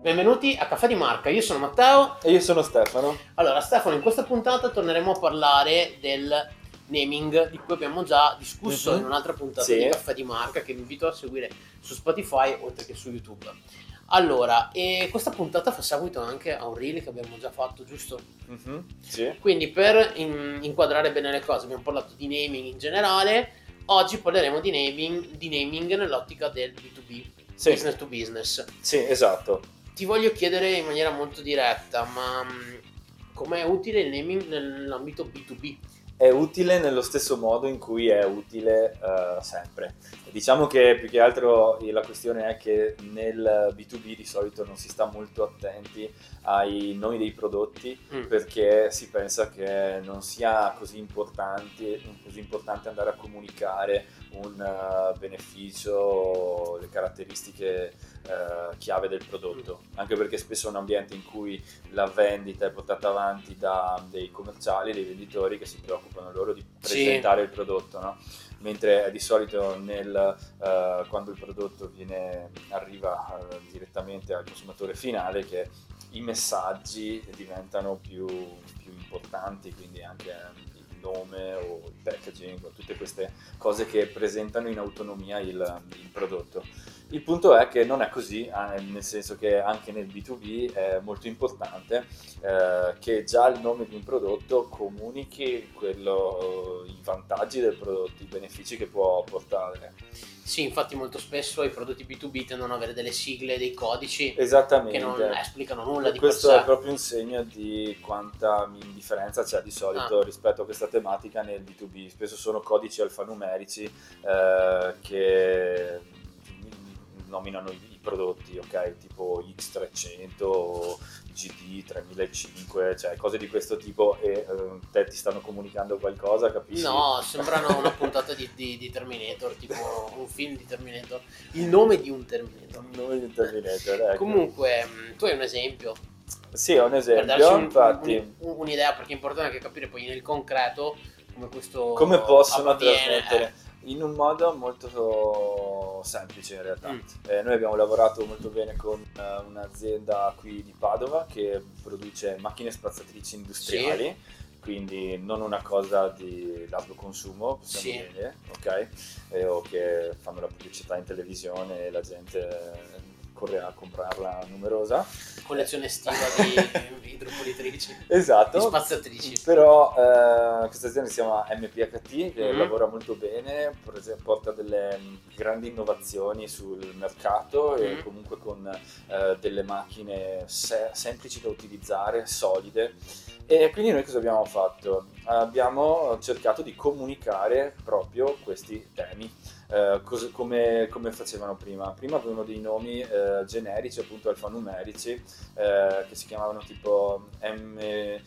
Benvenuti a Caffè di Marca, io sono Matteo. E io sono Stefano. Allora, Stefano, in questa puntata torneremo a parlare del naming di cui abbiamo già discusso Mhm. in un'altra puntata Sì. di Caffè di Marca che vi invito a seguire su Spotify oltre che su YouTube. Allora, e questa puntata fa seguito anche a un reel che abbiamo già fatto, giusto? Mhm, Sì. Quindi per in- inquadrare bene le cose abbiamo parlato di naming in generale, oggi parleremo di naming, di naming nell'ottica del B2B, Sì. business to business. Sì, esatto. Ti voglio chiedere in maniera molto diretta, ma mh, com'è utile il naming nell'ambito B2B? È utile nello stesso modo in cui è utile eh, sempre. Diciamo che più che altro la questione è che nel B2B di solito non si sta molto attenti ai nomi dei prodotti Mm. perché si pensa che non sia così importante, così importante andare a comunicare un eh, beneficio, le caratteristiche eh, chiave del prodotto, anche perché spesso è un ambiente in cui la vendita è portata avanti da dei commerciali, dei venditori che si preoccupano loro di Sì. presentare il prodotto, no? mentre è di solito nel, eh, quando il prodotto viene, arriva eh, direttamente al consumatore finale che i messaggi diventano più, più importanti, quindi anche il nome o il packaging o tutte queste cose che presentano in autonomia il, il prodotto. Il punto è che non è così, eh, nel senso che anche nel B2B è molto importante eh, che già il nome di un prodotto comunichi quello, i vantaggi del prodotto, i benefici che può portare. Sì, infatti molto spesso i prodotti B2B tendono ad avere delle sigle, dei codici che non esplicano nulla di per Questo è proprio un segno di quanta indifferenza c'è di solito Ah. rispetto a questa tematica nel B2B. Spesso sono codici alfanumerici eh, che nominano i, i prodotti, ok? Tipo X300, GD 3005, cioè cose di questo tipo e eh, te ti stanno comunicando qualcosa, capisci? No, sembrano una puntata di, di- di Terminator, tipo un film di Terminator, il nome di un Terminator. Il nome di Terminator, ecco. Comunque, mh, tu hai un esempio Sì, è un per darci esempio, un- infatti... un- un'idea, perché è importante anche capire poi nel concreto come questo come possono avviene. trasmettere in un modo molto semplice in realtà. Mm. Eh, noi abbiamo lavorato molto bene con eh, un'azienda qui di Padova che produce macchine spazzatrici industriali, quindi non una cosa di largo consumo, possiamo Sì. dire, ok? Eh, o che fanno la pubblicità in televisione e la gente corre a comprarla numerosa. collezione estiva di idropolitrici, di Esatto. spazzatrici. Però eh, questa azienda si chiama MPHT che Mhm. lavora molto bene, porta delle mh, grandi innovazioni sul mercato e Mhm. comunque con eh, delle macchine se- semplici da utilizzare, solide. E quindi noi cosa abbiamo fatto? Abbiamo cercato di comunicare proprio questi temi. Eh, cos- come, come facevano prima? Prima avevano dei nomi eh, generici, appunto alfanumerici, eh, che si chiamavano tipo M, eh,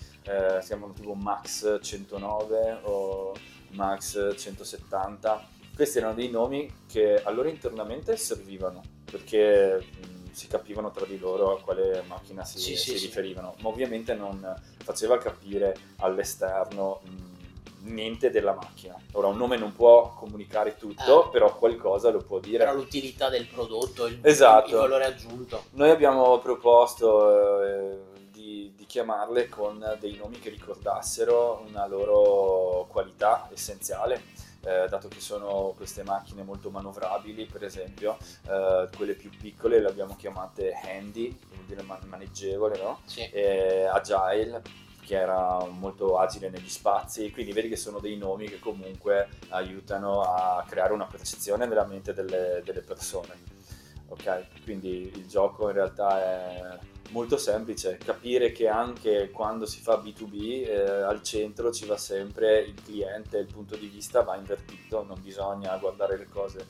si chiamano tipo Max 109 o Max 170. Questi erano dei nomi che allora internamente servivano perché si capivano tra di loro a quale macchina si, Sì, si sì, sì. riferivano, ma ovviamente non faceva capire all'esterno mh, niente della macchina. Ora un nome non può comunicare tutto, Eh. però qualcosa lo può dire. Però l'utilità del prodotto, il, Esatto. il valore aggiunto. Noi abbiamo proposto eh, di, di chiamarle con dei nomi che ricordassero una loro qualità essenziale, eh, dato che sono queste macchine molto manovrabili, per esempio, eh, quelle più piccole le abbiamo chiamate handy, vuol dire man- maneggevole, no? Sì. E agile, che era molto agile negli spazi, quindi vedi che sono dei nomi che comunque aiutano a creare una percezione nella mente delle, delle persone. Ok, quindi il gioco in realtà è molto semplice, capire che anche quando si fa B2B eh, al centro ci va sempre il cliente, il punto di vista va invertito, non bisogna guardare le cose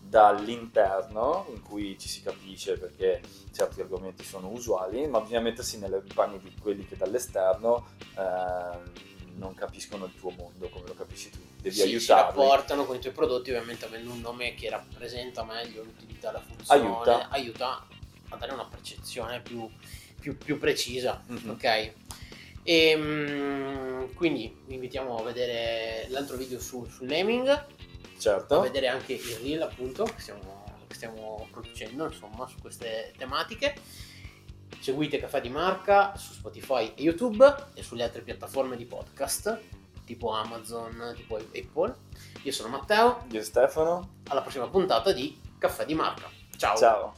dall'interno in cui ci si capisce perché certi argomenti sono usuali, ma bisogna mettersi nelle panni di quelli che dall'esterno eh, non capiscono il tuo mondo come lo capisci tu, devi Sì, si aiutarli. rapportano con i tuoi prodotti, ovviamente avendo un nome che rappresenta meglio l'utilità, la funzione, Aiuta. aiuta a dare una percezione più, più- più precisa, Mhm. ok? E, mm, quindi vi invitiamo a vedere l'altro video sul, sul naming, a Certo. vedere anche il reel appunto, che stiamo che stiamo producendo, insomma, su queste tematiche. Seguite Caffè di Marca su Spotify e YouTube e sulle altre piattaforme di podcast tipo Amazon, tipo Apple. Io sono Matteo. Io Stefano. Alla prossima puntata di Caffè di Marca. Ciao. Ciao.